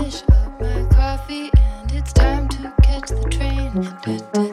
finish up my coffee and it's time to catch the train. Da, da.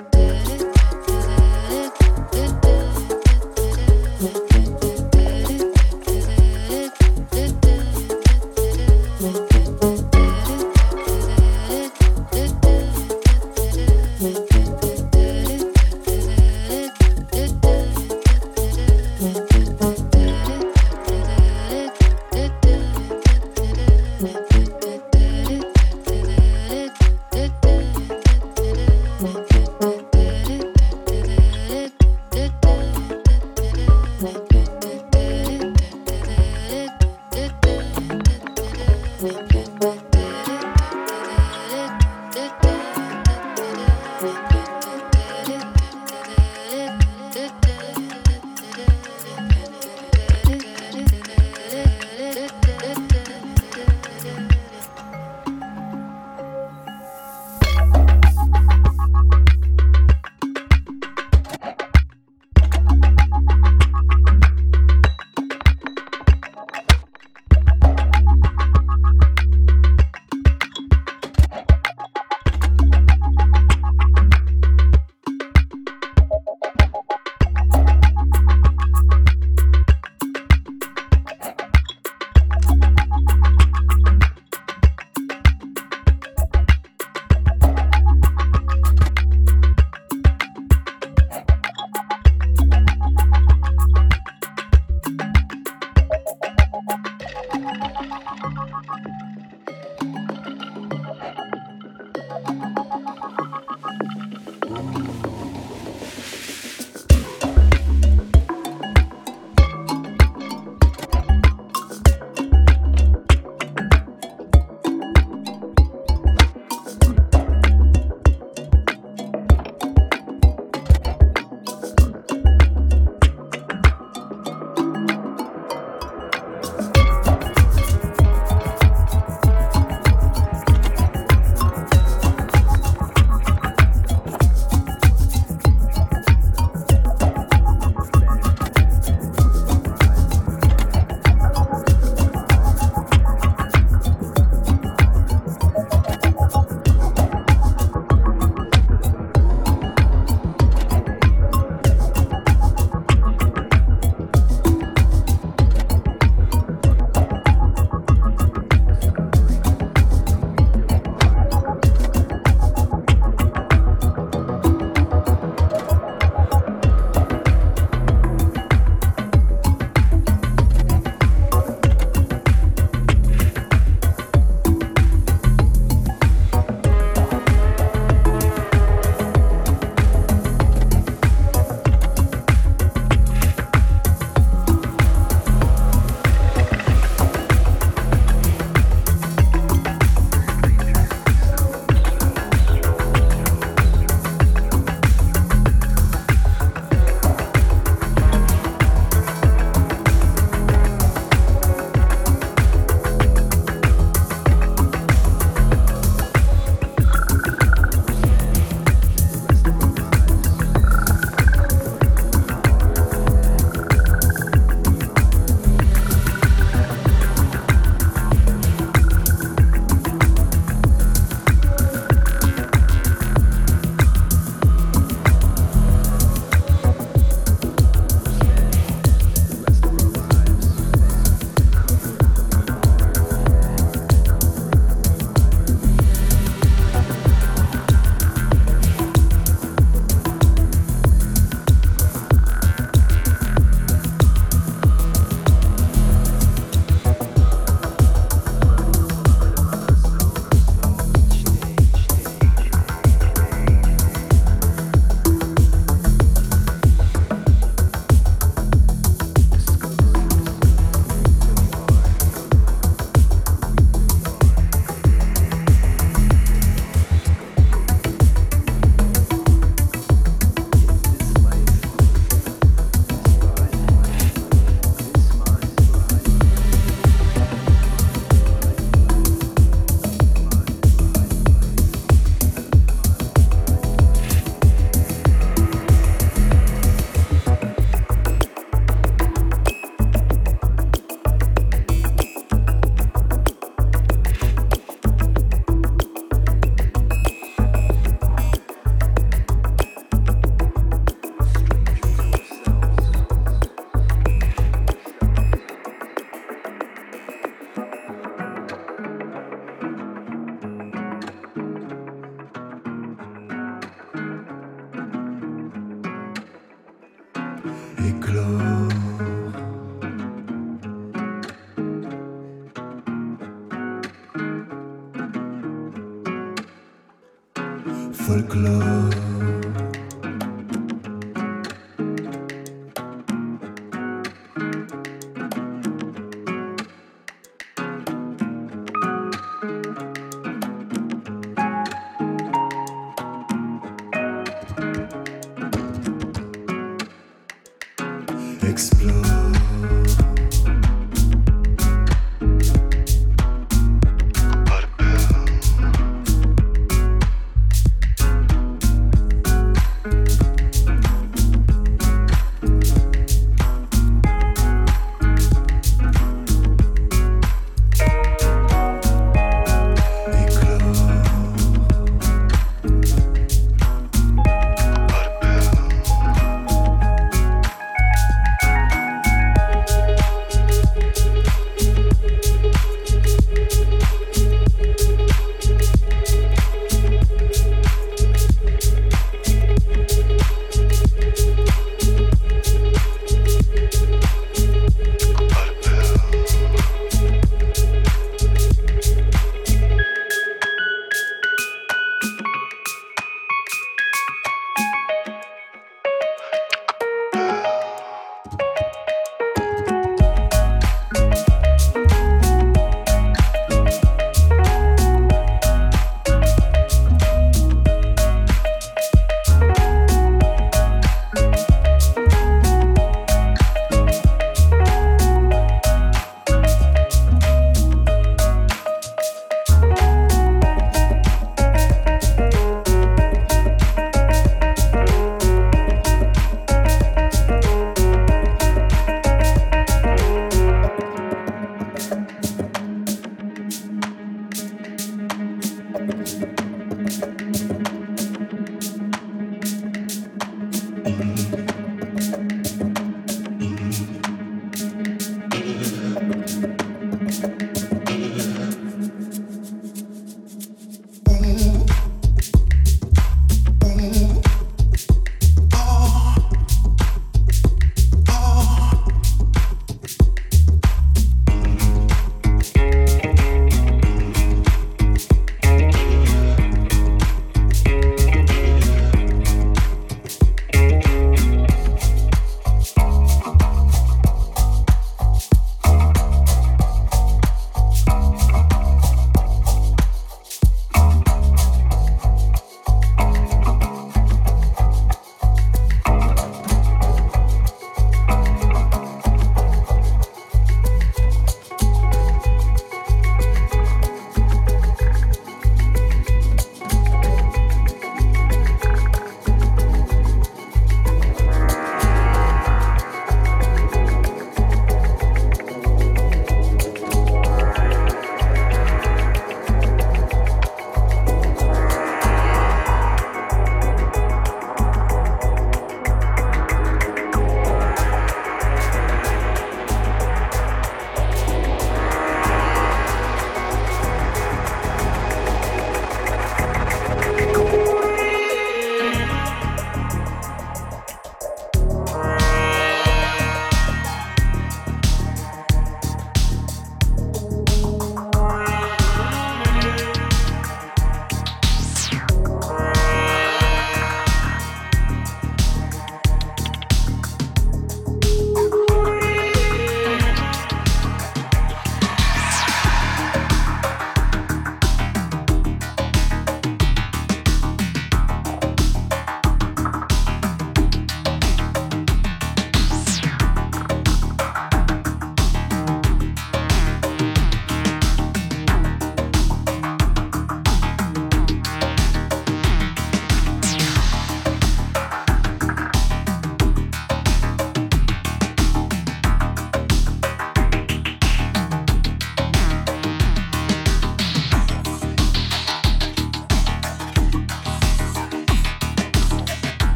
Folklore.